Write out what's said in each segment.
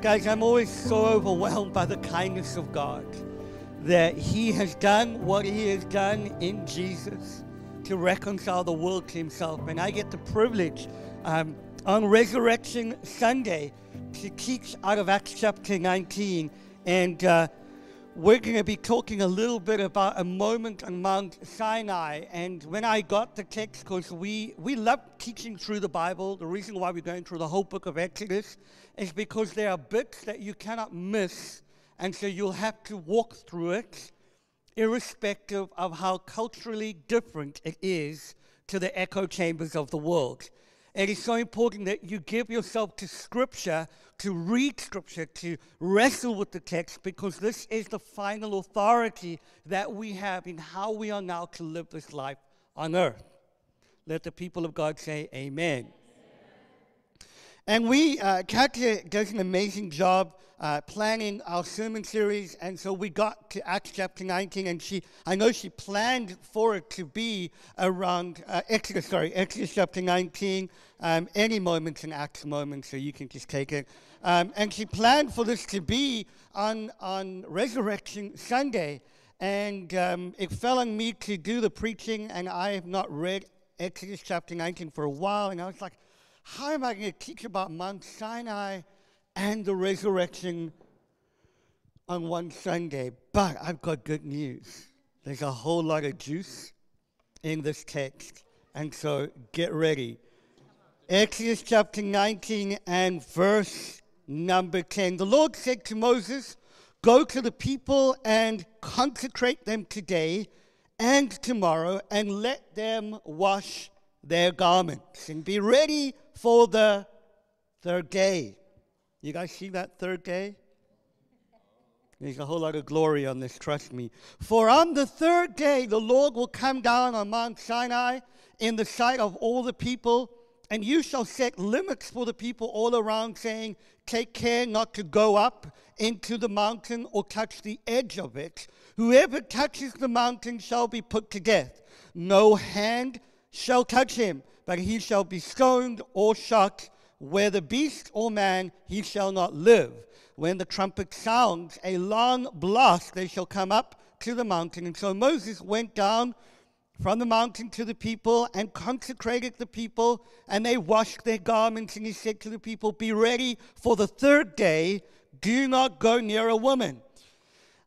Guys, I'm always so overwhelmed by the kindness of God that He has done what He has done in Jesus to reconcile the world to Himself. And I get the privilege um, on Resurrection Sunday to teach out of Acts chapter 19. And uh, we're going to be talking a little bit about a moment on Mount Sinai. And when I got the text, because we, we love teaching through the Bible, the reason why we're going through the whole book of Exodus is because there are bits that you cannot miss. And so you'll have to walk through it, irrespective of how culturally different it is to the echo chambers of the world. It is so important that you give yourself to Scripture, to read Scripture, to wrestle with the text, because this is the final authority that we have in how we are now to live this life on earth. Let the people of God say, Amen. And we, uh, Katya does an amazing job uh, planning our sermon series, and so we got to Acts chapter 19, and she, I know she planned for it to be around uh, Exodus, sorry, Exodus chapter 19, um, any moments in Acts moments, so you can just take it. Um, and she planned for this to be on, on Resurrection Sunday, and um, it fell on me to do the preaching, and I have not read Exodus chapter 19 for a while, and I was like, how am I going to teach about Mount Sinai and the resurrection on one Sunday? But I've got good news. There's a whole lot of juice in this text. And so get ready. Exodus chapter 19 and verse number 10. The Lord said to Moses, Go to the people and consecrate them today and tomorrow, and let them wash their garments and be ready for the third day. You guys see that third day? There's a whole lot of glory on this, trust me. For on the third day, the Lord will come down on Mount Sinai in the sight of all the people, and you shall set limits for the people all around, saying, Take care not to go up into the mountain or touch the edge of it. Whoever touches the mountain shall be put to death. No hand shall touch him, but he shall be stoned or shot. Whether beast or man, he shall not live. When the trumpet sounds a long blast, they shall come up to the mountain. And so Moses went down from the mountain to the people and consecrated the people, and they washed their garments. And he said to the people, Be ready for the third day. Do not go near a woman.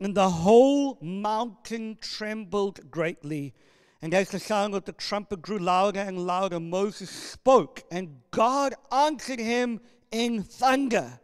and the whole mountain trembled greatly. And as the sound of the trumpet grew louder and louder, Moses spoke, and God answered him in thunder.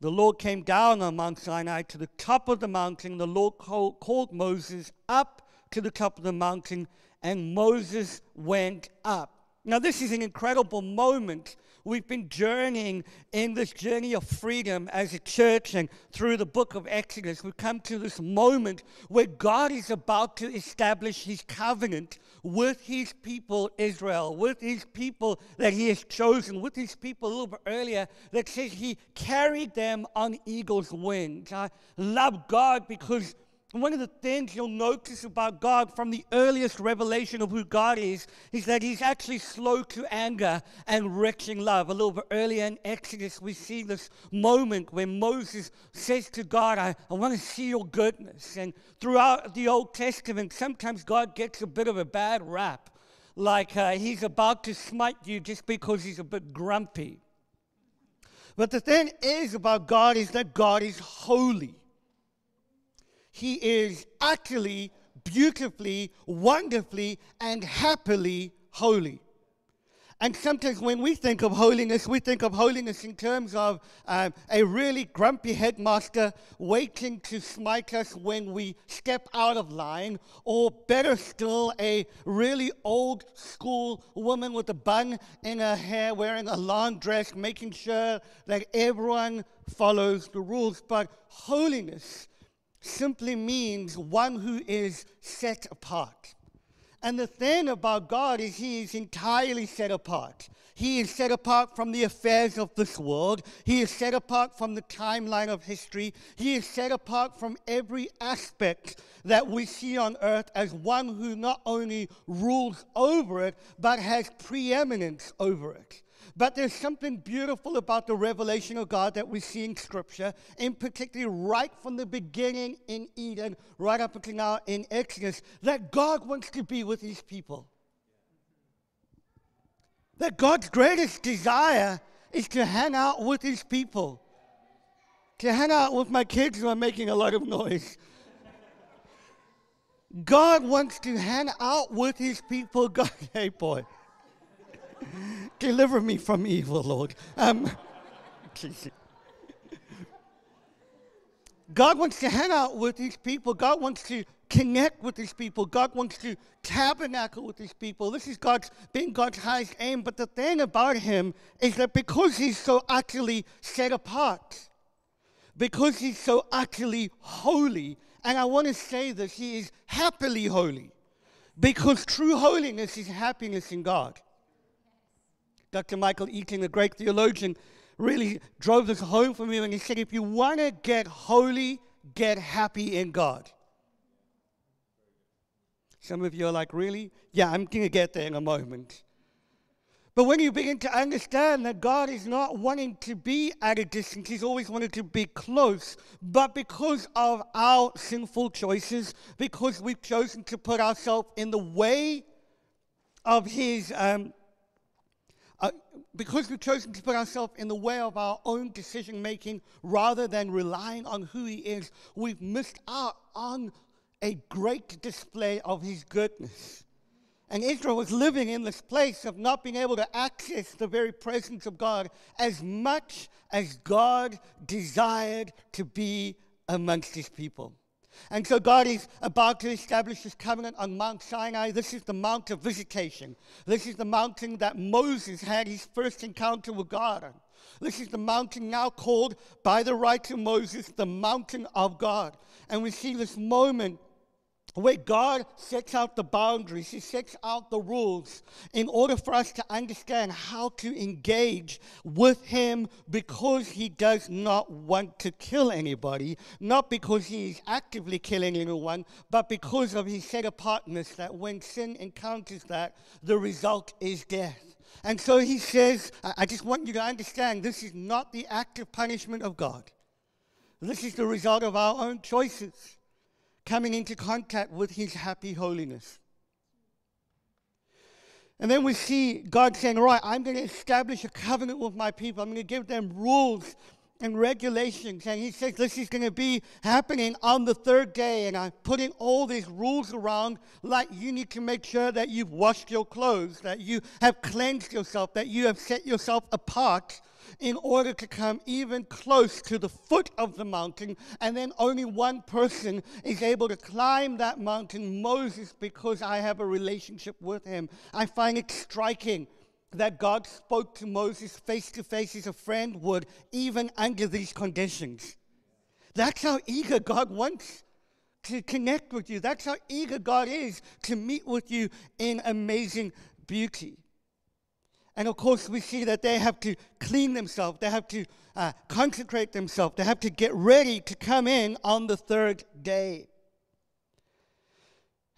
The Lord came down on Mount Sinai to the top of the mountain. The Lord called, called Moses up to the top of the mountain, and Moses went up. Now, this is an incredible moment We've been journeying in this journey of freedom as a church and through the book of Exodus. We've come to this moment where God is about to establish his covenant with his people, Israel, with his people that he has chosen, with his people a little bit earlier that says he carried them on eagle's wings. I love God because one of the things you'll notice about God from the earliest revelation of who God is, is that He's actually slow to anger and rich in love. A little bit earlier in Exodus, we see this moment where Moses says to God, I, I want to see your goodness. And throughout the Old Testament, sometimes God gets a bit of a bad rap, like uh, He's about to smite you just because He's a bit grumpy. But the thing is about God is that God is holy. He is utterly, beautifully, wonderfully, and happily holy. And sometimes when we think of holiness, we think of holiness in terms of um, a really grumpy headmaster waiting to smite us when we step out of line, or better still, a really old school woman with a bun in her hair wearing a long dress, making sure that everyone follows the rules. But holiness simply means one who is set apart. And the thing about God is He is entirely set apart. He is set apart from the affairs of this world. He is set apart from the timeline of history. He is set apart from every aspect that we see on earth as one who not only rules over it, but has preeminence over it. But there's something beautiful about the revelation of God that we see in Scripture, and particularly right from the beginning in Eden, right up until now in Exodus, that God wants to be with his people. That God's greatest desire is to hang out with his people. To hang out with my kids who are making a lot of noise. God wants to hang out with his people. God, hey boy. Deliver me from evil, Lord. Um, God wants to hang out with these people. God wants to connect with these people. God wants to tabernacle with these people. This is God's being God's highest aim. But the thing about him is that because he's so utterly set apart, because he's so utterly holy, and I want to say that he is happily holy, because true holiness is happiness in God. Dr. Michael Eaton, a great theologian, really drove this home for me when he said, if you want to get holy, get happy in God. Some of you are like, really? Yeah, I'm going to get there in a moment. But when you begin to understand that God is not wanting to be at a distance, He's always wanted to be close. But because of our sinful choices, because we've chosen to put ourselves in the way of His um, uh, because we've chosen to put ourselves in the way of our own decision making rather than relying on who He is, we've missed out on a great display of His goodness. And Israel was living in this place of not being able to access the very presence of God as much as God desired to be amongst His people. And so God is about to establish his covenant on Mount Sinai. This is the Mount of Visitation. This is the mountain that Moses had his first encounter with God on. This is the mountain now called by the of Moses the mountain of God. And we see this moment where God sets out the boundaries, He sets out the rules in order for us to understand how to engage with Him because He does not want to kill anybody, not because He is actively killing anyone, but because of His set apartness that when sin encounters that, the result is death. And so He says, I just want you to understand this is not the active punishment of God, this is the result of our own choices coming into contact with his happy holiness. And then we see God saying, Right, I'm going to establish a covenant with my people. I'm going to give them rules and regulations. And he says this is going to be happening on the third day. And I'm putting all these rules around, like you need to make sure that you've washed your clothes, that you have cleansed yourself, that you have set yourself apart in order to come even close to the foot of the mountain. And then only one person is able to climb that mountain, Moses, because I have a relationship with him. I find it striking that God spoke to Moses face to face as a friend would, even under these conditions. That's how eager God wants to connect with you. That's how eager God is to meet with you in amazing beauty. And of course, we see that they have to clean themselves, they have to uh, consecrate themselves, they have to get ready to come in on the third day.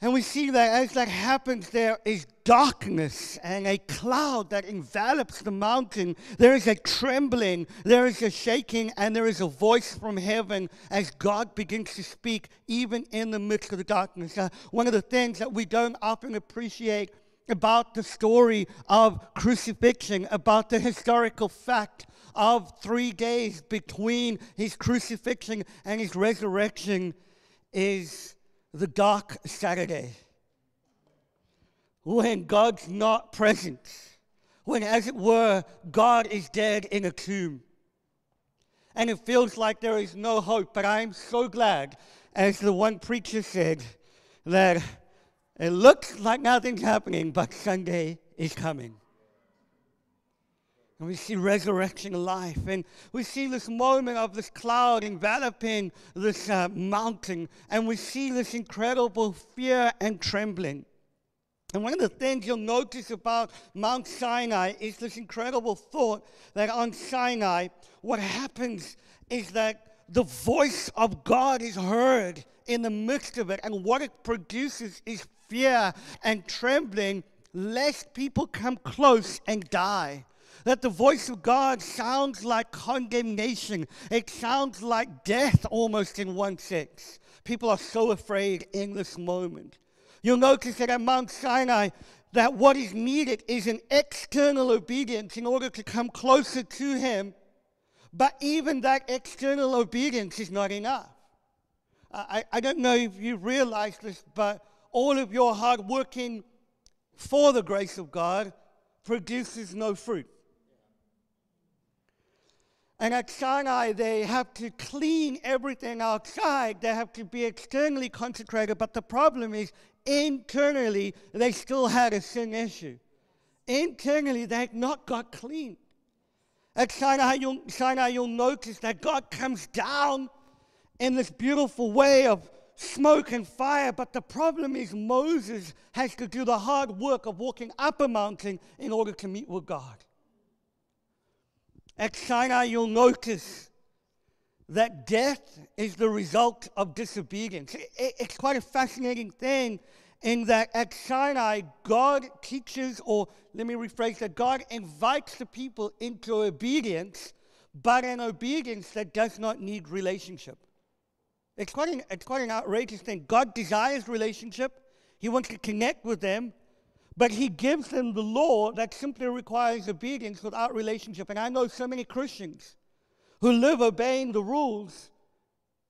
And we see that as that happens, there is darkness and a cloud that envelops the mountain. There is a trembling, there is a shaking, and there is a voice from heaven as God begins to speak, even in the midst of the darkness. Uh, one of the things that we don't often appreciate about the story of crucifixion, about the historical fact of three days between his crucifixion and his resurrection is the dark Saturday. When God's not present, when, as it were, God is dead in a tomb. And it feels like there is no hope, but I'm so glad, as the one preacher said, that it looks like nothing's happening, but Sunday is coming. And we see resurrection life. And we see this moment of this cloud enveloping this uh, mountain. And we see this incredible fear and trembling. And one of the things you'll notice about Mount Sinai is this incredible thought that on Sinai, what happens is that the voice of God is heard in the midst of it. And what it produces is fear and trembling, lest people come close and die that the voice of God sounds like condemnation. It sounds like death almost in one sense. People are so afraid in this moment. You'll notice that at Mount Sinai, that what is needed is an external obedience in order to come closer to Him. But even that external obedience is not enough. I, I don't know if you realize this, but all of your hard working for the grace of God produces no fruit. And at Sinai, they have to clean everything outside. They have to be externally consecrated. But the problem is, internally, they still had a sin issue. Internally, they had not got clean. At Sinai you'll, Sinai, you'll notice that God comes down in this beautiful way of smoke and fire. But the problem is, Moses has to do the hard work of walking up a mountain in order to meet with God. At Sinai, you'll notice that death is the result of disobedience. It's quite a fascinating thing in that at Sinai, God teaches, or let me rephrase that, God invites the people into obedience, but an obedience that does not need relationship. It's quite an, it's quite an outrageous thing. God desires relationship, He wants to connect with them, but he gives them the law that simply requires obedience without relationship. And I know so many Christians who live obeying the rules,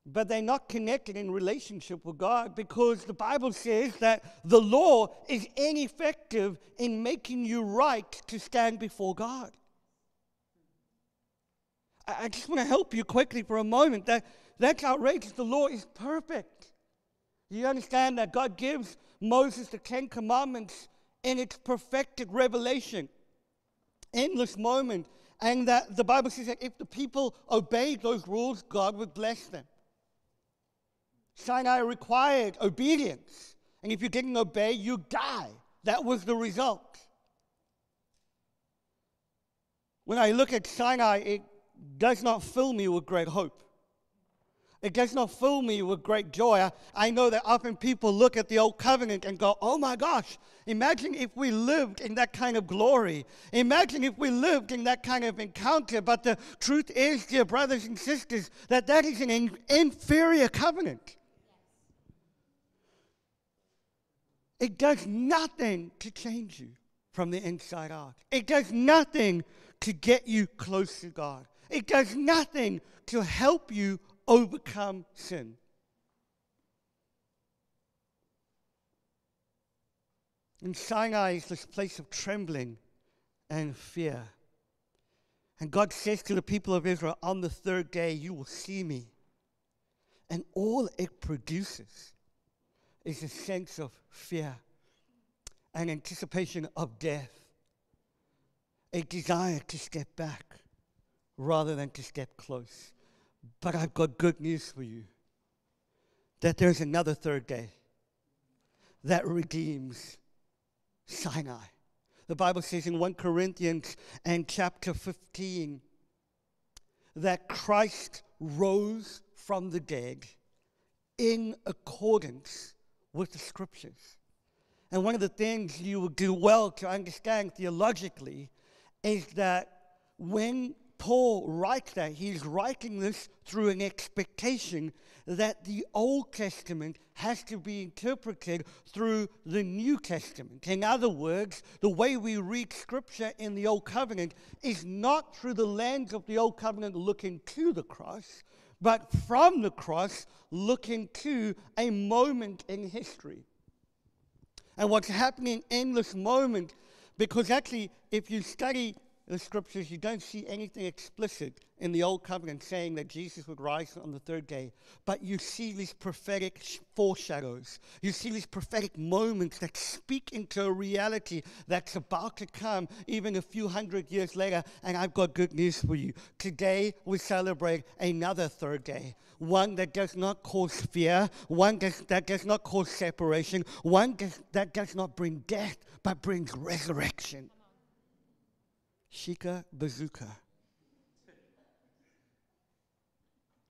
but they're not connected in relationship with God because the Bible says that the law is ineffective in making you right to stand before God. I just want to help you quickly for a moment. That, that's outrageous. The law is perfect. You understand that God gives Moses the Ten Commandments in its perfected revelation this moment. And that the Bible says that if the people obeyed those rules, God would bless them. Sinai required obedience. And if you didn't obey, you die. That was the result. When I look at Sinai, it does not fill me with great hope. It does not fill me with great joy. I, know that often people look at the old covenant and go, oh my gosh, imagine if we lived in that kind of glory. Imagine if we lived in that kind of encounter. But the truth is, dear brothers and sisters, that that is an in- inferior covenant. It does nothing to change you from the inside out. It does nothing to get you close to God. It does nothing to help you overcome sin. And Sinai is this place of trembling and fear. And God says to the people of Israel, On the third day you will see me. And all it produces is a sense of fear an anticipation of death, a desire to step back rather than to step close. But I've got good news for you that there's another third day that redeems Sinai. The Bible says in 1 Corinthians and chapter 15 that Christ rose from the dead in accordance with the scriptures. And one of the things you would do well to understand theologically is that when Paul writes that. He's writing this through an expectation that the Old Testament has to be interpreted through the New Testament. In other words, the way we read Scripture in the Old Covenant is not through the lens of the Old Covenant looking to the cross, but from the cross looking to a moment in history. And what's happening in this moment Because actually, if you study the scriptures, you don't see anything explicit in the Old Covenant saying that Jesus would rise on the third day. But you see these prophetic foreshadows. You see these prophetic moments that speak into a reality that's about to come even a few hundred years later. And I've got good news for you. Today, we celebrate another third day. One that does not cause fear, one that does not cause separation, one that does not bring death, but brings resurrection. Shika Bazooka.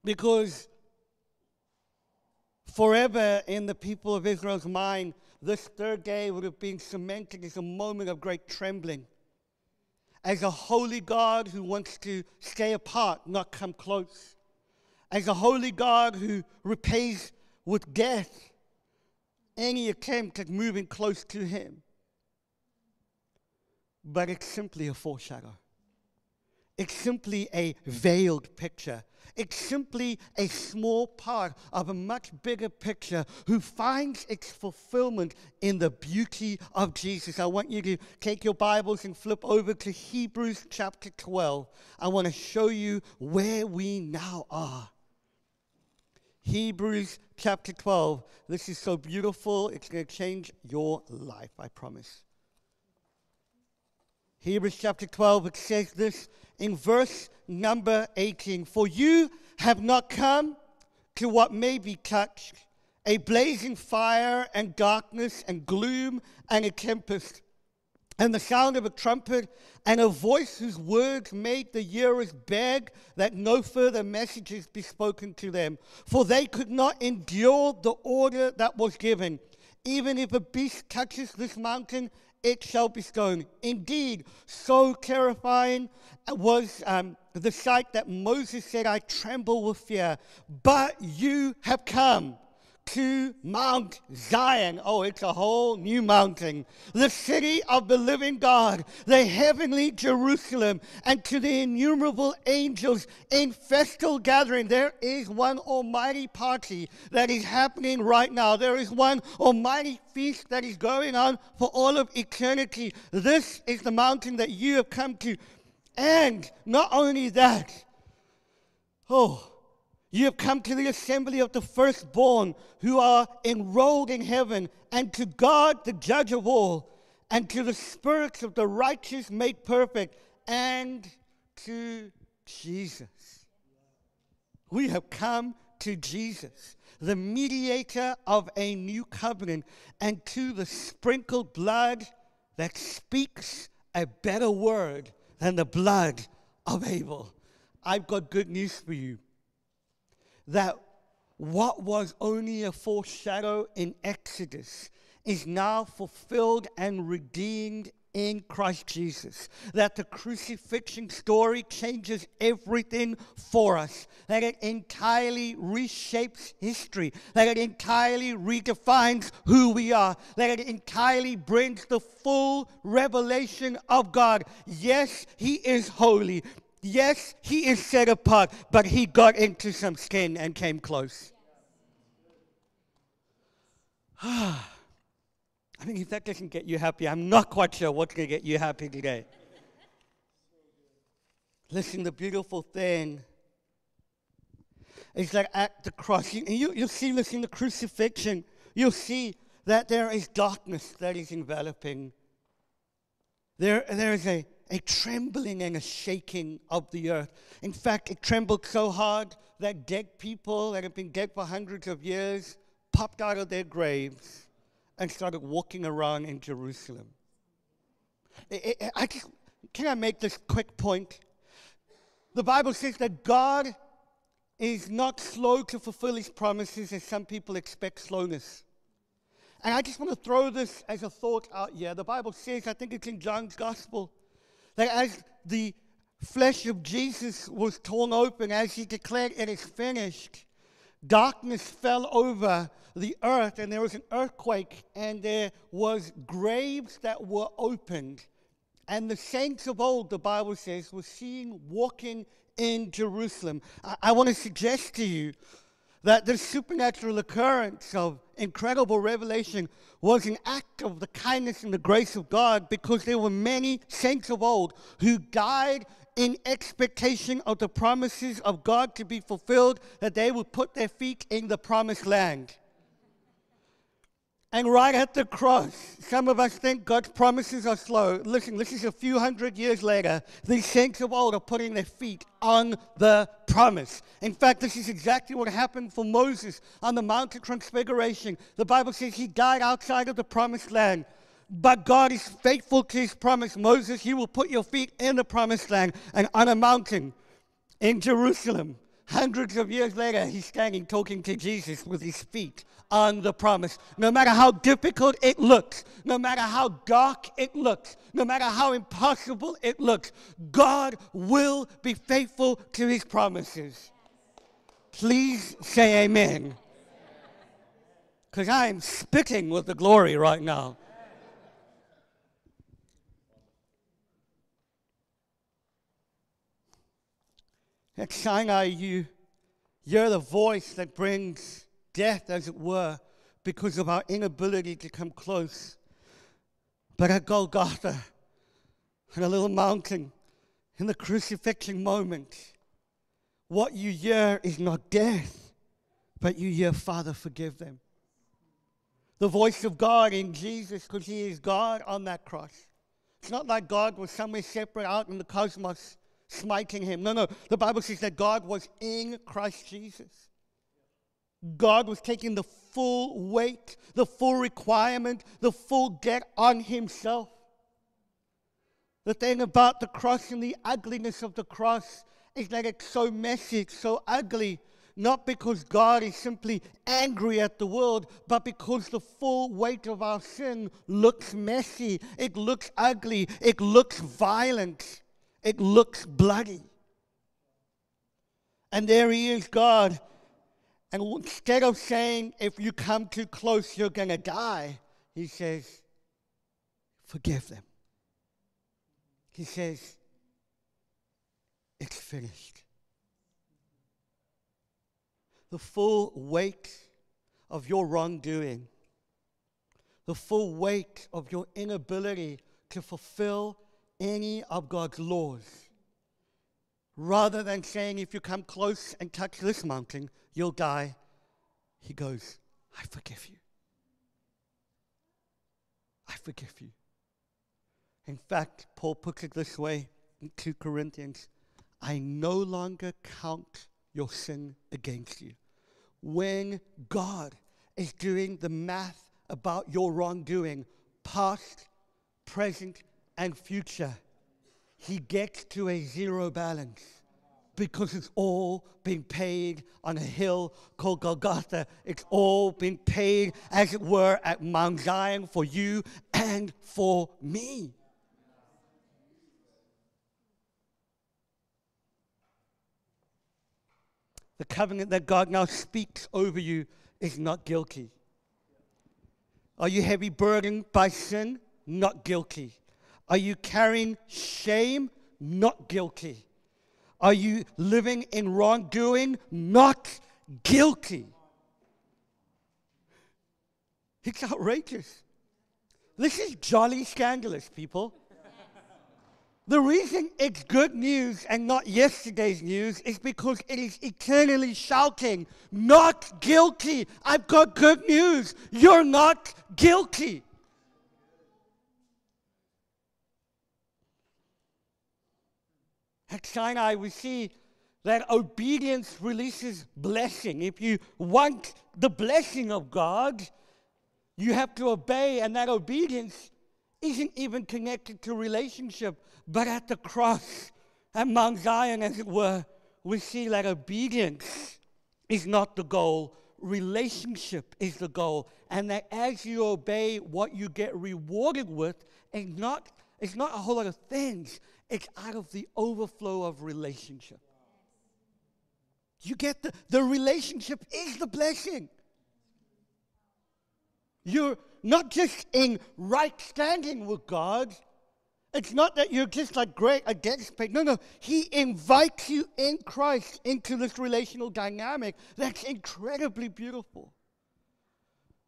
Because forever in the people of Israel's mind, this third day would have been cemented as a moment of great trembling. As a holy God who wants to stay apart, not come close. As a holy God who repays with death any attempt at moving close to him but it's simply a foreshadow. It's simply a veiled picture. It's simply a small part of a much bigger picture who finds its fulfillment in the beauty of Jesus. I want you to take your Bibles and flip over to Hebrews chapter 12. I want to show you where we now are. Hebrews chapter 12. This is so beautiful, it's going to change your life, I promise. Hebrews chapter 12, it says this in verse number 18 For you have not come to what may be touched, a blazing fire and darkness and gloom and a tempest, and the sound of a trumpet and a voice whose words made the hearers beg that no further messages be spoken to them, for they could not endure the order that was given. Even if a beast touches this mountain, it shall be stoned. Indeed, so terrifying was um, the sight that Moses said, I tremble with fear. But you have come to Mount Zion. Oh, it's a whole new mountain. The city of the living God, the heavenly Jerusalem, and to the innumerable angels in festal gathering. There is one almighty party that is happening right now. There is one almighty feast that is going on for all of eternity. This is the mountain that you have come to. And not only that, oh, you have come to the assembly of the firstborn who are enrolled in heaven, and to God, the judge of all, and to the spirits of the righteous made perfect, and to Jesus. We have come to Jesus, the mediator of a new covenant, and to the sprinkled blood that speaks a better word than the blood of Abel. I've got good news for you that what was only a foreshadow in Exodus is now fulfilled and redeemed in Christ Jesus. That the crucifixion story changes everything for us. That it entirely reshapes history. That it entirely redefines who we are. That it entirely brings the full revelation of God. Yes, He is holy. Yes, he is set apart, but he got into some skin and came close. I mean, if that doesn't get you happy, I'm not quite sure what's going to get you happy today. Listen, the beautiful thing is that at the cross, you, you, you'll see this in the crucifixion, you'll see that there is darkness that is enveloping. There, there is a a trembling and a shaking of the earth. In fact, it trembled so hard that dead people that had been dead for hundreds of years popped out of their graves and started walking around in Jerusalem. I just, can I make this quick point? The Bible says that God is not slow to fulfill his promises as some people expect slowness. And I just want to throw this as a thought out here. The Bible says, I think it's in John's Gospel, that as the flesh of Jesus was torn open, as he declared, It is finished, darkness fell over the earth, and there was an earthquake, and there was graves that were opened. And the saints of old, the Bible says, were seen walking in Jerusalem. I, I want to suggest to you that this supernatural occurrence of incredible revelation was an act of the kindness and the grace of God because there were many saints of old who died in expectation of the promises of God to be fulfilled, that they would put their feet in the promised land. And right at the cross, some of us think God's promises are slow. Listen, this is a few hundred years later. These saints of old are putting their feet on the promise. In fact, this is exactly what happened for Moses on the Mount of Transfiguration. The Bible says he died outside of the promised land. But God is faithful to his promise. Moses, you will put your feet in the promised land and on a mountain in Jerusalem. Hundreds of years later, he's standing talking to Jesus with his feet on the promise. No matter how difficult it looks, no matter how dark it looks, no matter how impossible it looks, God will be faithful to his promises. Please say amen. Because I am spitting with the glory right now. At Sinai, you, you're the voice that brings death, as it were, because of our inability to come close. But at Golgotha, on a little mountain, in the crucifixion moment, what you hear is not death, but you hear, Father, forgive them. The voice of God in Jesus, because He is God on that cross. It's not like God was somewhere separate out in the cosmos smiting Him. No, no. The Bible says that God was in Christ Jesus. God was taking the full weight, the full requirement, the full debt on himself. The thing about the cross and the ugliness of the cross is that it's so messy, it's so ugly, not because God is simply angry at the world, but because the full weight of our sin looks messy, it looks ugly, it looks violent, it looks bloody. And there he is, God, and instead of saying, if you come too close, you're going to die, he says, forgive them. He says, it's finished. The full weight of your wrongdoing, the full weight of your inability to fulfill any of God's laws, rather than saying, if you come close and touch this mountain, You'll die. He goes, I forgive you. I forgive you. In fact, Paul puts it this way in 2 Corinthians I no longer count your sin against you. When God is doing the math about your wrongdoing, past, present, and future, he gets to a zero balance because it's all been paid on a hill called Golgotha. It's all been paid, as it were, at Mount Zion for you and for me. The covenant that God now speaks over you is not guilty. Are you heavy burdened by sin? Not guilty. Are you carrying shame? Not guilty. Are you living in wrongdoing? Not guilty. It's outrageous. This is jolly scandalous, people. The reason it's good news and not yesterday's news is because it is eternally shouting, not guilty. I've got good news. You're not guilty. At Sinai, we see that obedience releases blessing. If you want the blessing of God, you have to obey, and that obedience isn't even connected to relationship, but at the cross, at Mount Zion, as it were, we see that obedience is not the goal, relationship is the goal, and that as you obey, what you get rewarded with is not, is not a whole lot of things. It's out of the overflow of relationship. You get the, the relationship is the blessing. You're not just in right standing with God, It's not that you're just like great against pain. No, no. He invites you in Christ into this relational dynamic that's incredibly beautiful.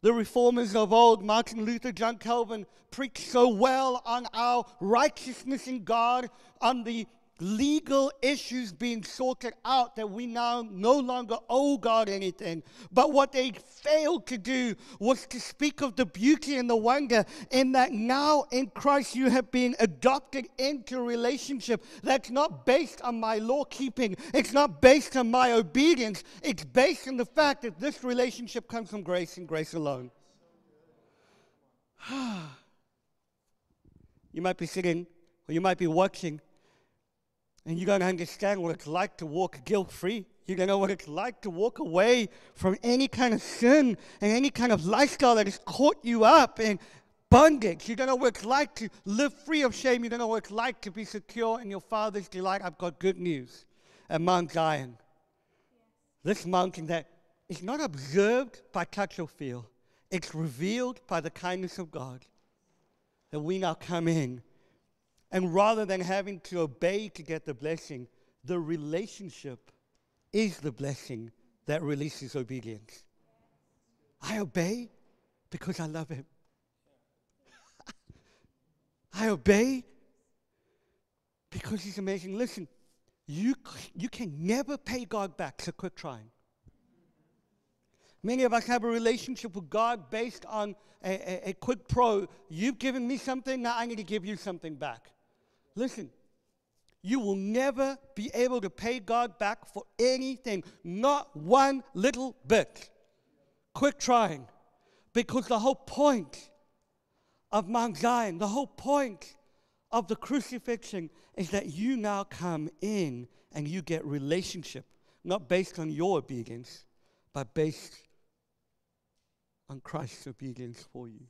The reformers of old, Martin Luther, John Calvin, preached so well on our righteousness in God, on the legal issues being sorted out that we now no longer owe God anything. But what they failed to do was to speak of the beauty and the wonder in that now in Christ you have been adopted into a relationship that's not based on my law keeping, it's not based on my obedience, it's based on the fact that this relationship comes from grace and grace alone. you might be sitting or you might be watching and you're going to understand what it's like to walk guilt free. You're going to know what it's like to walk away from any kind of sin and any kind of lifestyle that has caught you up in bondage. You're going to know what it's like to live free of shame. You're going to know what it's like to be secure in your Father's delight. I've got good news at Mount Zion. This mountain that is not observed by touch or feel, it's revealed by the kindness of God that we now come in and rather than having to obey to get the blessing, the relationship is the blessing that releases obedience. I obey because I love Him. I obey because He's amazing. Listen, you, you can never pay God back, so quit trying. Many of us have a relationship with God based on a, a, a quid pro. You've given me something, now I need to give you something back. Listen, you will never be able to pay God back for anything, not one little bit. Quit trying. Because the whole point of Mount Zion, the whole point of the crucifixion is that you now come in and you get relationship, not based on your obedience, but based on Christ's obedience for you.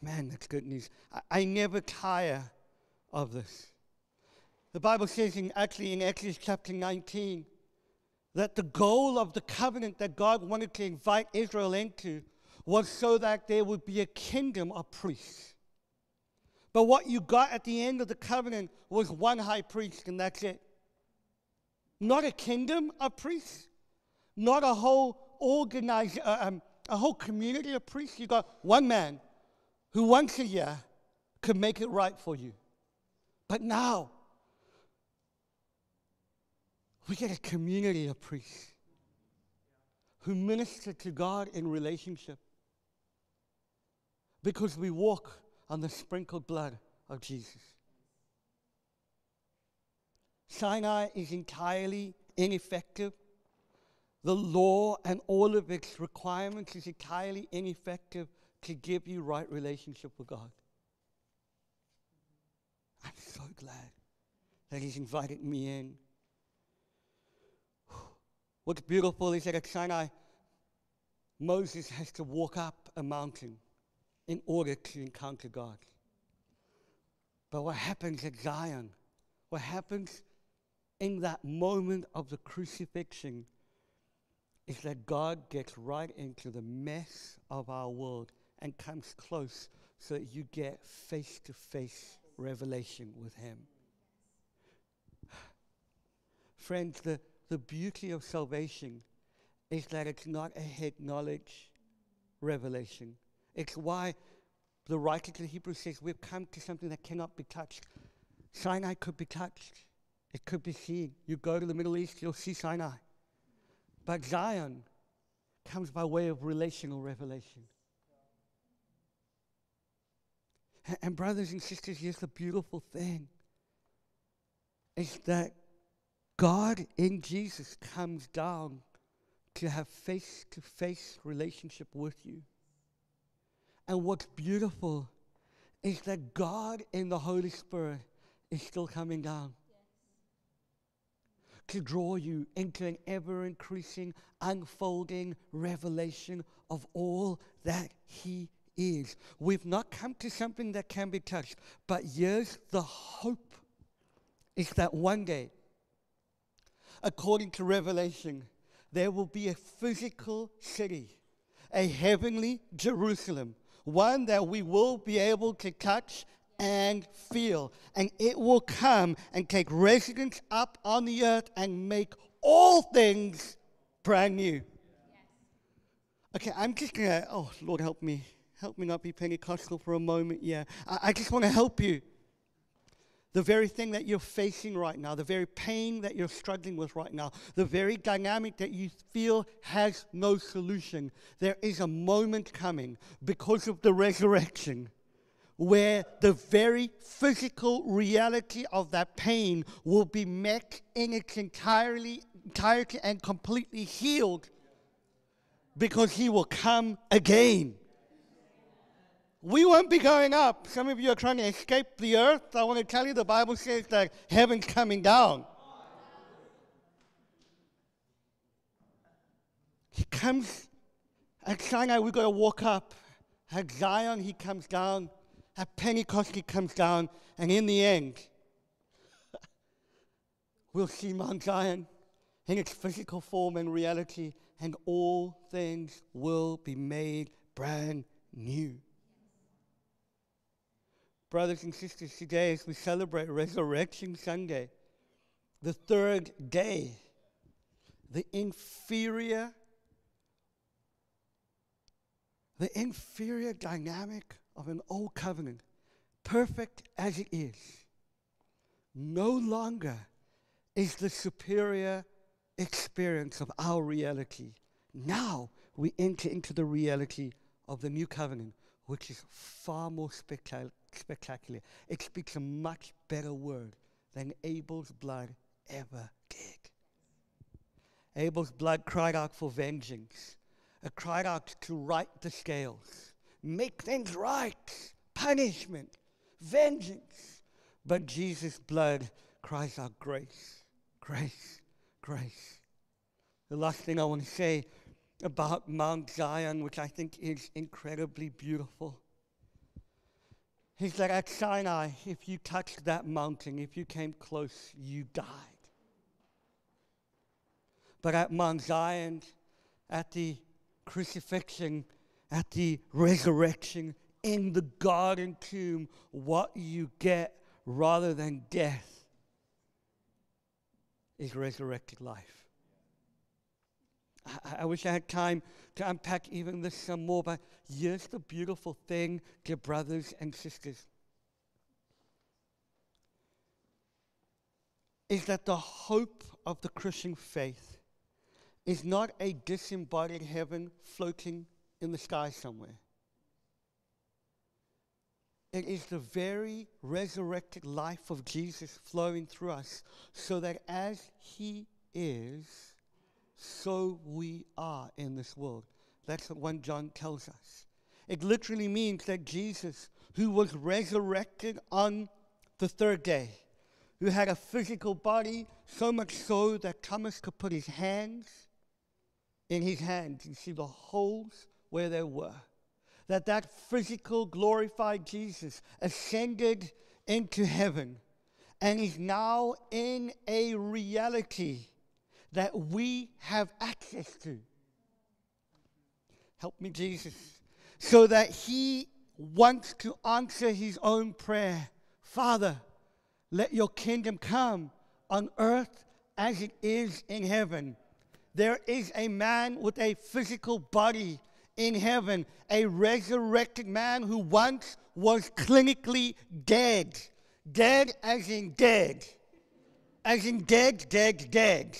Man, that's good news. I, I never tire of this. The Bible says in actually in Exodus chapter 19 that the goal of the covenant that God wanted to invite Israel into was so that there would be a kingdom of priests. But what you got at the end of the covenant was one high priest, and that's it. Not a kingdom of priests, not a whole organized, uh, um, a whole community of priests. You got one man who once a year could make it right for you. But now, we get a community of priests who minister to God in relationship because we walk on the sprinkled blood of Jesus. Sinai is entirely ineffective. The law and all of its requirements is entirely ineffective to give you right relationship with God. I'm so glad that He's invited me in. What's beautiful is that at Sinai, Moses has to walk up a mountain in order to encounter God. But what happens at Zion, what happens in that moment of the crucifixion, is that God gets right into the mess of our world and comes close so that you get face to face revelation with Him. Friends, the, the beauty of salvation is that it's not a head knowledge revelation. It's why the writer to the Hebrews says we've come to something that cannot be touched. Sinai could be touched, it could be seen. You go to the Middle East, you'll see Sinai. But Zion comes by way of relational revelation. And, brothers and sisters, here's the beautiful thing is that God in Jesus comes down to have face to face relationship with you. And what's beautiful is that God in the Holy Spirit is still coming down yes. to draw you into an ever increasing, unfolding revelation of all that He is. We've not come to something that can be touched, but here's the hope is that one day, according to Revelation, there will be a physical city, a heavenly Jerusalem, one that we will be able to touch and feel. And it will come and take residence up on the earth and make all things brand new. Okay, I'm just gonna, oh, Lord, help me. Help me not be Pentecostal for a moment. Yeah, I, I just want to help you. The very thing that you're facing right now, the very pain that you're struggling with right now, the very dynamic that you feel has no solution, there is a moment coming because of the resurrection where the very physical reality of that pain will be met in its entirely, entirety and completely healed because he will come again. We won't be going up. Some of you are trying to escape the earth. I want to tell you the Bible says that heaven's coming down. He comes at Sinai, we've got to walk up. At Zion, he comes down. At Pentecost, he comes down. And in the end, we'll see Mount Zion in its physical form and reality, and all things will be made brand new. Brothers and sisters, today as we celebrate Resurrection Sunday, the third day, the inferior, the inferior dynamic of an old covenant, perfect as it is, no longer is the superior experience of our reality. Now we enter into the reality of the new covenant, which is far more spectacular spectacular. It speaks a much better word than Abel's blood ever did. Abel's blood cried out for vengeance. It cried out to right the scales, make things right, punishment, vengeance. But Jesus' blood cries out grace, grace, grace. The last thing I want to say about Mount Zion, which I think is incredibly beautiful, he said, At Sinai, if you touched that mountain, if you came close, you died. But at Mount Zion, at the crucifixion, at the resurrection, in the garden tomb, what you get rather than death is resurrected life. I, I wish I had time to unpack even this some more, but here's the beautiful thing, dear brothers and sisters. Is that the hope of the Christian faith is not a disembodied heaven floating in the sky somewhere. It is the very resurrected life of Jesus flowing through us, so that as He is, so we are in this world. That's what 1 John tells us. It literally means that Jesus, who was resurrected on the third day, who had a physical body, so much so that Thomas could put his hands in his hands and see the holes where there were. That that physical glorified Jesus ascended into heaven and is now in a reality that we have access to. Help me, Jesus. So that He wants to answer His own prayer Father, let your kingdom come on earth as it is in heaven. There is a man with a physical body in heaven, a resurrected man who once was clinically dead. Dead as in dead. As in dead, dead, dead.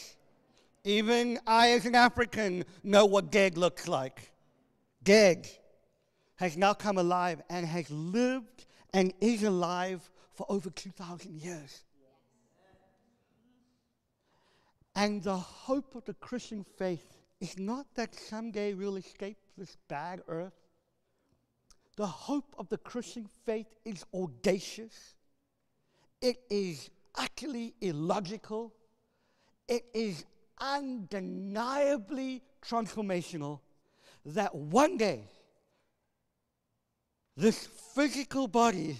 Even I, as an African, know what dead looks like. Dead has now come alive and has lived and is alive for over 2,000 years. And the hope of the Christian faith is not that someday we'll escape this bad earth. The hope of the Christian faith is audacious. It is utterly illogical. It is undeniably transformational that one day this physical body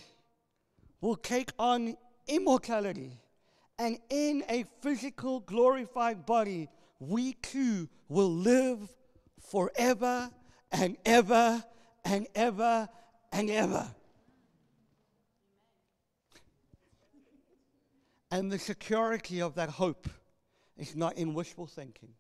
will take on immortality. And in a physical, glorified body, we too will live forever and ever and ever and ever. And the security of that hope is not in wishful thinking.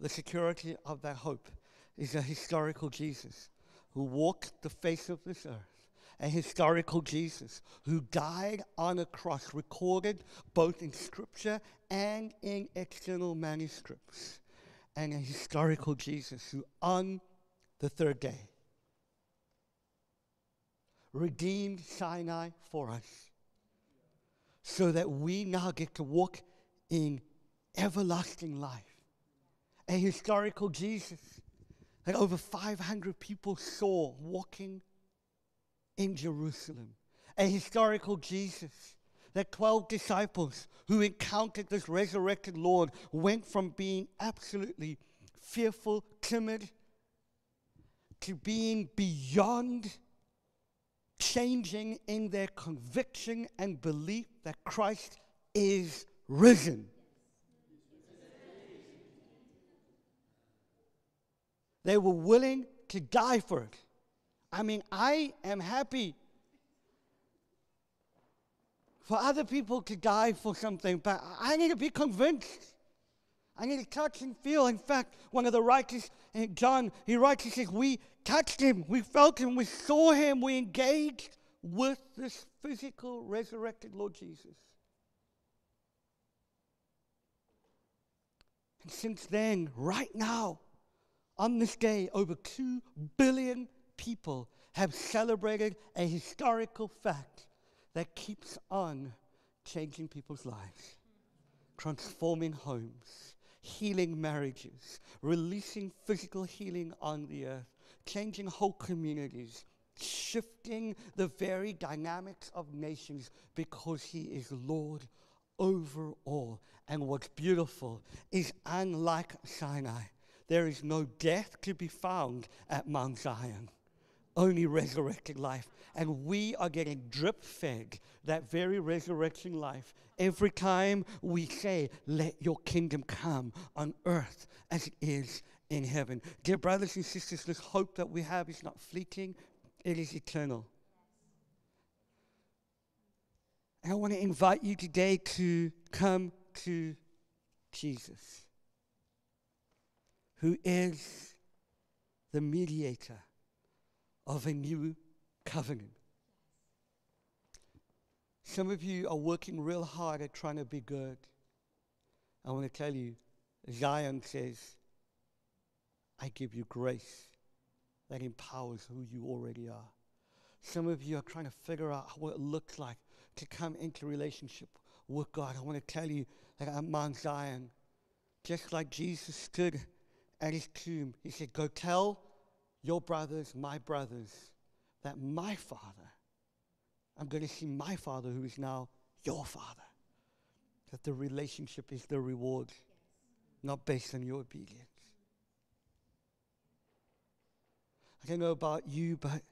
The security of that hope is a historical Jesus who walked the face of this earth a historical Jesus who died on a cross, recorded both in scripture and in external manuscripts, and a historical Jesus who, on the third day, redeemed Sinai for us so that we now get to walk in everlasting life. A historical Jesus that over 500 people saw walking in Jerusalem. A historical Jesus. That 12 disciples who encountered this resurrected Lord went from being absolutely fearful, timid, to being beyond changing in their conviction and belief that Christ is risen. They were willing to die for it. I mean, I am happy for other people to die for something, but I need to be convinced. I need to touch and feel. In fact, one of the writers, eh, John, he writes, he says, We touched him, we felt him, we saw him, we engaged with this physical resurrected Lord Jesus. And since then, right now, on this day, over 2 billion people have celebrated a historical fact that keeps on changing people's lives, transforming homes, healing marriages, releasing physical healing on the earth, changing whole communities, shifting the very dynamics of nations because He is Lord over all. And what's beautiful is unlike Sinai, there is no death to be found at Mount Zion, only resurrected life. And we are getting drip fed that very resurrection life every time we say, Let your kingdom come on earth as it is in heaven. Dear brothers and sisters, this hope that we have is not fleeting, it is eternal. And I want to invite you today to come to Jesus who is the mediator of a new covenant. Some of you are working real hard at trying to be good. I want to tell you, Zion says, I give you grace that empowers who you already are. Some of you are trying to figure out what it looks like to come into relationship with God. I want to tell you that at Mount Zion, just like Jesus stood at his tomb, he said, Go tell your brothers, my brothers, that my Father, I'm going to see my Father who is now your Father. That the relationship is the reward, not based on your obedience. I don't know about you, but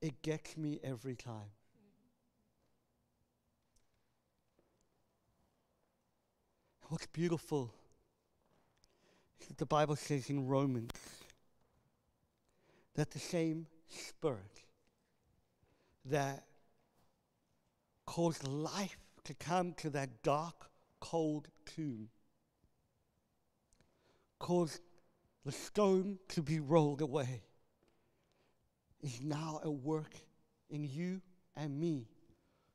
it gets me every time. What's beautiful the Bible says in Romans that the same Spirit that caused life to come to that dark, cold tomb, caused the stone to be rolled away, is now at work in you and me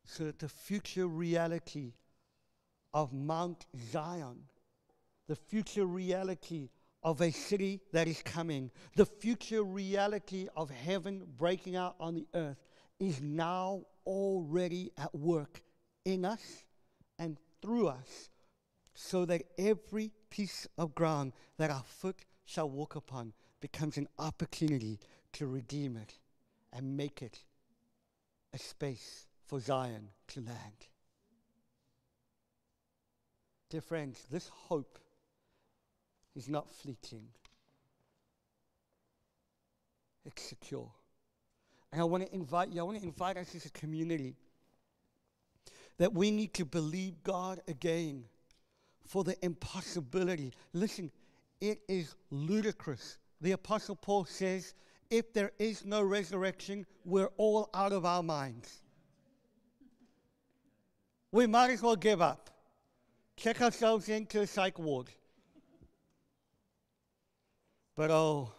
so that the future reality of Mount Zion the future reality of a city that is coming, the future reality of heaven breaking out on the earth is now already at work in us and through us, so that every piece of ground that our foot shall walk upon becomes an opportunity to redeem it and make it a space for Zion to land. Dear friends, this hope is not fleeting, it's secure. And I want to invite you, I want to invite us as a community that we need to believe God again for the impossibility. Listen, it is ludicrous. The Apostle Paul says, if there is no resurrection, we're all out of our minds. we might as well give up. Check ourselves into a psych ward. But oh,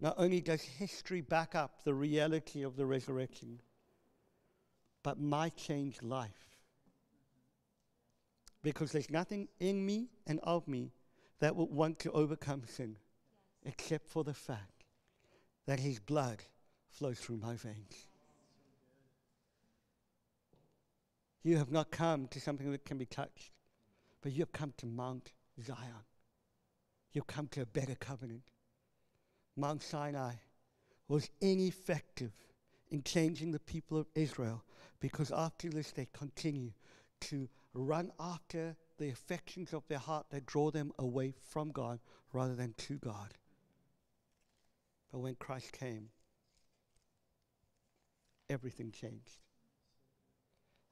not only does history back up the reality of the resurrection, but my changed life. Because there's nothing in me and of me that would want to overcome sin, except for the fact that his blood flows through my veins. You have not come to something that can be touched, but you have come to Mount Zion. You've come to a better covenant. Mount Sinai was ineffective in changing the people of Israel because after this they continue to run after the affections of their heart that draw them away from God rather than to God. But when Christ came, everything changed.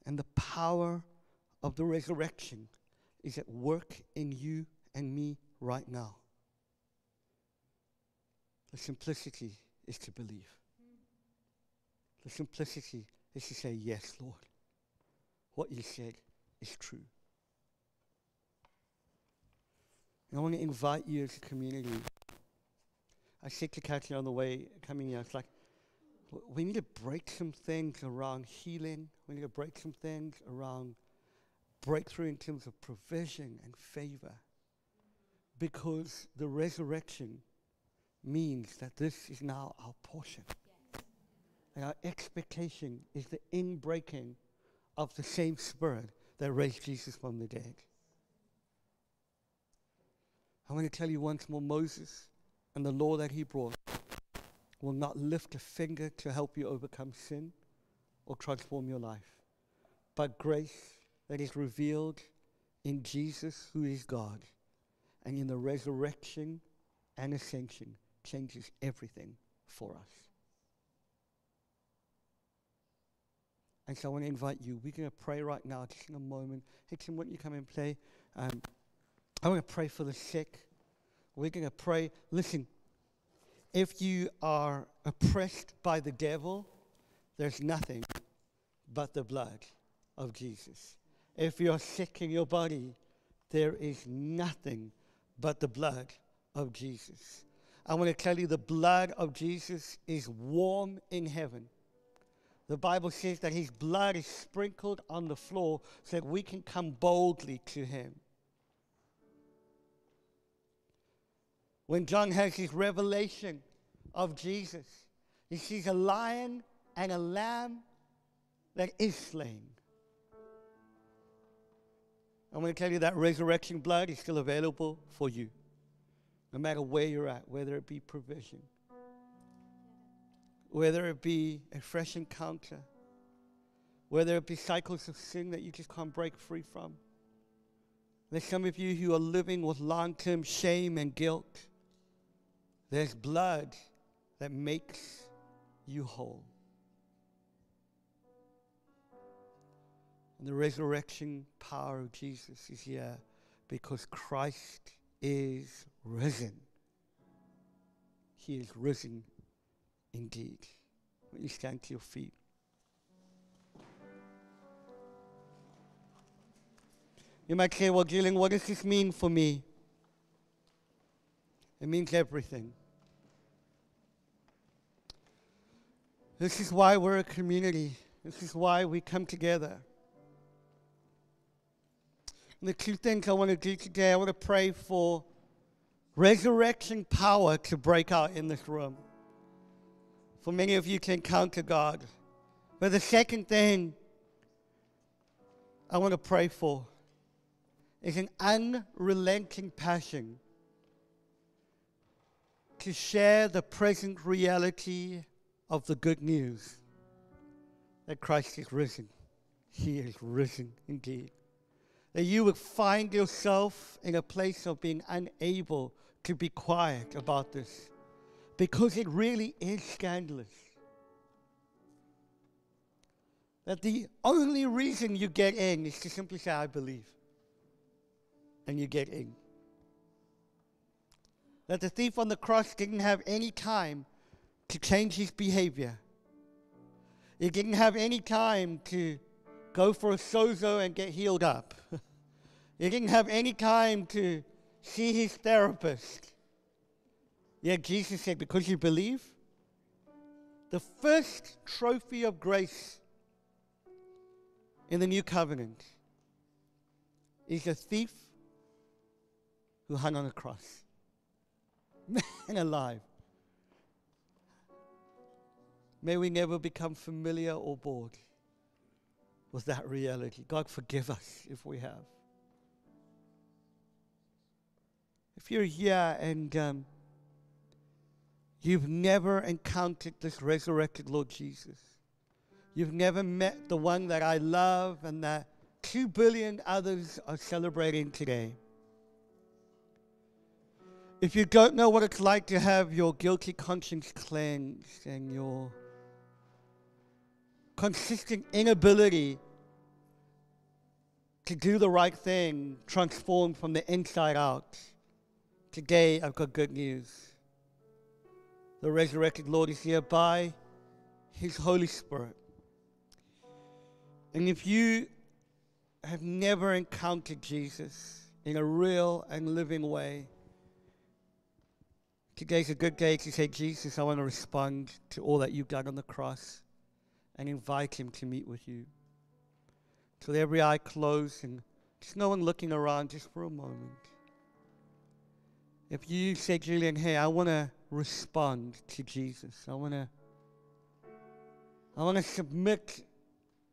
And the power of the resurrection is at work in you and me right now. The simplicity is to believe. The simplicity is to say, Yes, Lord. What you said is true. And I want to invite you as a community. I said to Kathy on the way coming here, it's like, we need to break some things around healing. We need to break some things around breakthrough in terms of provision and favor. Because the resurrection means that this is now our portion. And our expectation is the inbreaking of the same spirit that raised Jesus from the dead. I want to tell you once more Moses and the law that he brought will not lift a finger to help you overcome sin or transform your life. But grace that is revealed in Jesus, who is God, and in the resurrection and ascension changes everything for us. And so I want to invite you. We're going to pray right now, just in a moment. Why don't you come and play? Um, I want to pray for the sick. We're going to pray. Listen, if you are oppressed by the devil, there's nothing but the blood of Jesus. If you're sick in your body, there is nothing but the blood of Jesus. I want to tell you the blood of Jesus is warm in heaven. The Bible says that his blood is sprinkled on the floor so that we can come boldly to him. when John has his revelation of Jesus, he sees a lion and a lamb that is slain. I'm going to tell you that resurrection blood is still available for you, no matter where you're at, whether it be provision, whether it be a fresh encounter, whether it be cycles of sin that you just can't break free from. There's some of you who are living with long term shame and guilt. There's blood that makes you whole. And the resurrection power of Jesus is here because Christ is risen. He is risen indeed. When you stand to your feet. You might say, well, Julian, what does this mean for me? It means everything. This is why we're a community. This is why we come together. And the two things I want to do today, I want to pray for resurrection power to break out in this room. For many of you to encounter God. But the second thing I want to pray for is an unrelenting passion to share the present reality of the good news that Christ is risen. He is risen indeed. That you would find yourself in a place of being unable to be quiet about this because it really is scandalous. That the only reason you get in is to simply say, I believe. And you get in. That the thief on the cross didn't have any time to change his behavior. He didn't have any time to go for a sozo and get healed up. he didn't have any time to see his therapist. Yet Jesus said, Because you believe, the first trophy of grace in the new covenant is a thief who hung on a cross. Man alive. May we never become familiar or bored with that reality. God, forgive us if we have. If you're here and um, you've never encountered this resurrected Lord Jesus, you've never met the one that I love and that two billion others are celebrating today. If you don't know what it's like to have your guilty conscience cleansed and your consistent inability to do the right thing transformed from the inside out, today I've got good news. The resurrected Lord is here by His Holy Spirit. And if you have never encountered Jesus in a real and living way, today's a good day to say, Jesus, I want to respond to all that you've done on the cross and invite him to meet with you. So every eye closed and just no one looking around just for a moment. If you say, Julian, hey, I want to respond to Jesus. I want to I want to submit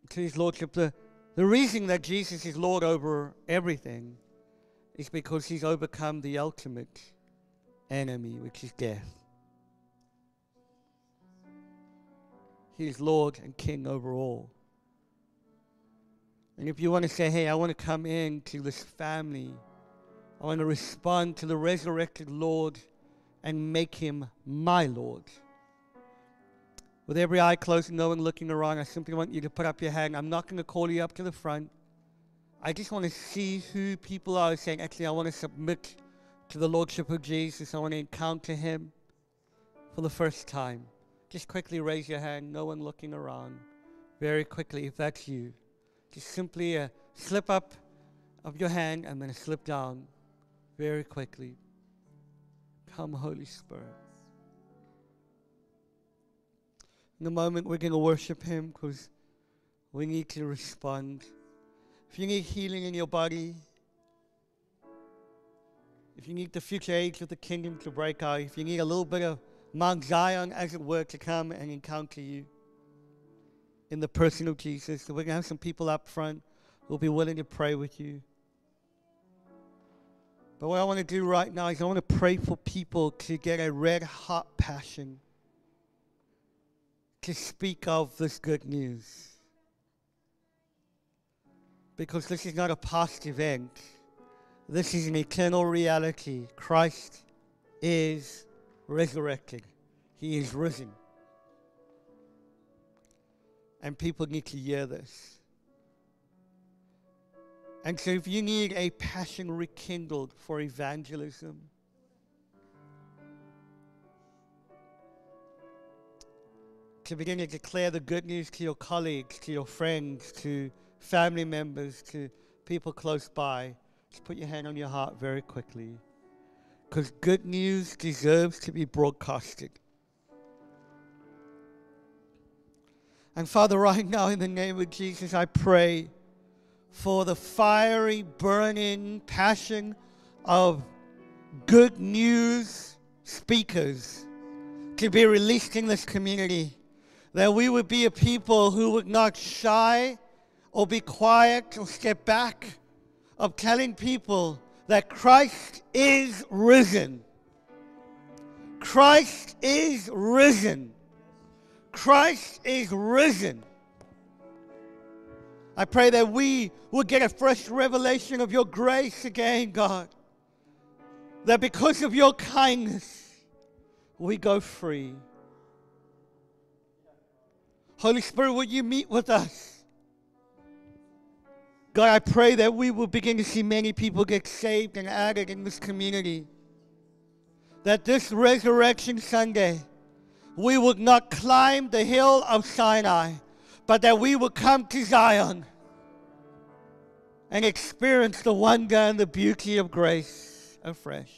to his lordship. The, the reason that Jesus is Lord over everything is because he's overcome the ultimate enemy, which is death. He is Lord and King over all. And if you want to say, hey, I want to come into this family, I want to respond to the resurrected Lord and make him my Lord. With every eye closed and no one looking around, I simply want you to put up your hand. I'm not going to call you up to the front. I just want to see who people are saying, actually, I want to submit to the Lordship of Jesus. I want to encounter him for the first time. Just quickly raise your hand, no one looking around. Very quickly, if that's you. Just simply a slip up of your hand and then a slip down very quickly. Come, Holy Spirit. In a moment, we're going to worship Him because we need to respond. If you need healing in your body, if you need the future age of the kingdom to break out, if you need a little bit of Mount Zion, as it were, to come and encounter you in the person of Jesus. We're going to have some people up front who'll be willing to pray with you. But what I want to do right now is I want to pray for people to get a red hot passion to speak of this good news. Because this is not a past event. This is an eternal reality. Christ is resurrected. He is risen. And people need to hear this. And so, if you need a passion rekindled for evangelism, to begin to declare the good news to your colleagues, to your friends, to family members, to people close by, just put your hand on your heart very quickly because good news deserves to be broadcasted. And Father, right now, in the name of Jesus, I pray for the fiery, burning passion of good news speakers to be released in this community. That we would be a people who would not shy or be quiet or step back of telling people that Christ is risen. Christ is risen. Christ is risen. I pray that we will get a fresh revelation of your grace again, God. That because of your kindness, we go free. Holy Spirit, will you meet with us? God, I pray that we will begin to see many people get saved and added in this community. That this Resurrection Sunday, we would not climb the hill of Sinai, but that we will come to Zion and experience the wonder and the beauty of grace afresh.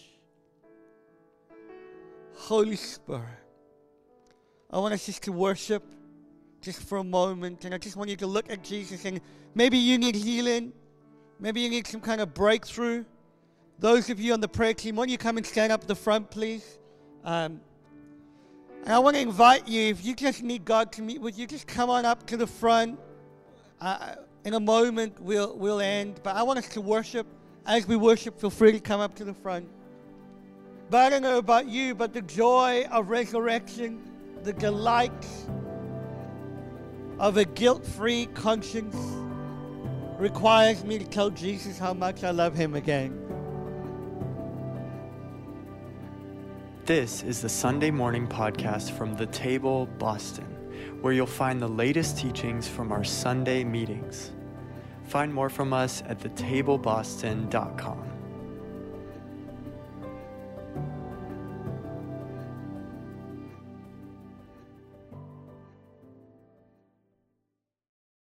Holy Spirit, I want us just to worship just for a moment, and I just want you to look at Jesus and maybe you need healing, maybe you need some kind of breakthrough. Those of you on the prayer team, why don't you come and stand up at the front, please? Um, and I want to invite you, if you just need God to meet with you, just come on up to the front. Uh, in a moment, we'll, we'll end. But I want us to worship. As we worship, feel free to come up to the front. But I don't know about you, but the joy of resurrection, the delight of a guilt free conscience requires me to tell Jesus how much I love him again. This is the Sunday morning podcast from The Table, Boston, where you'll find the latest teachings from our Sunday meetings. Find more from us at thetableboston.com.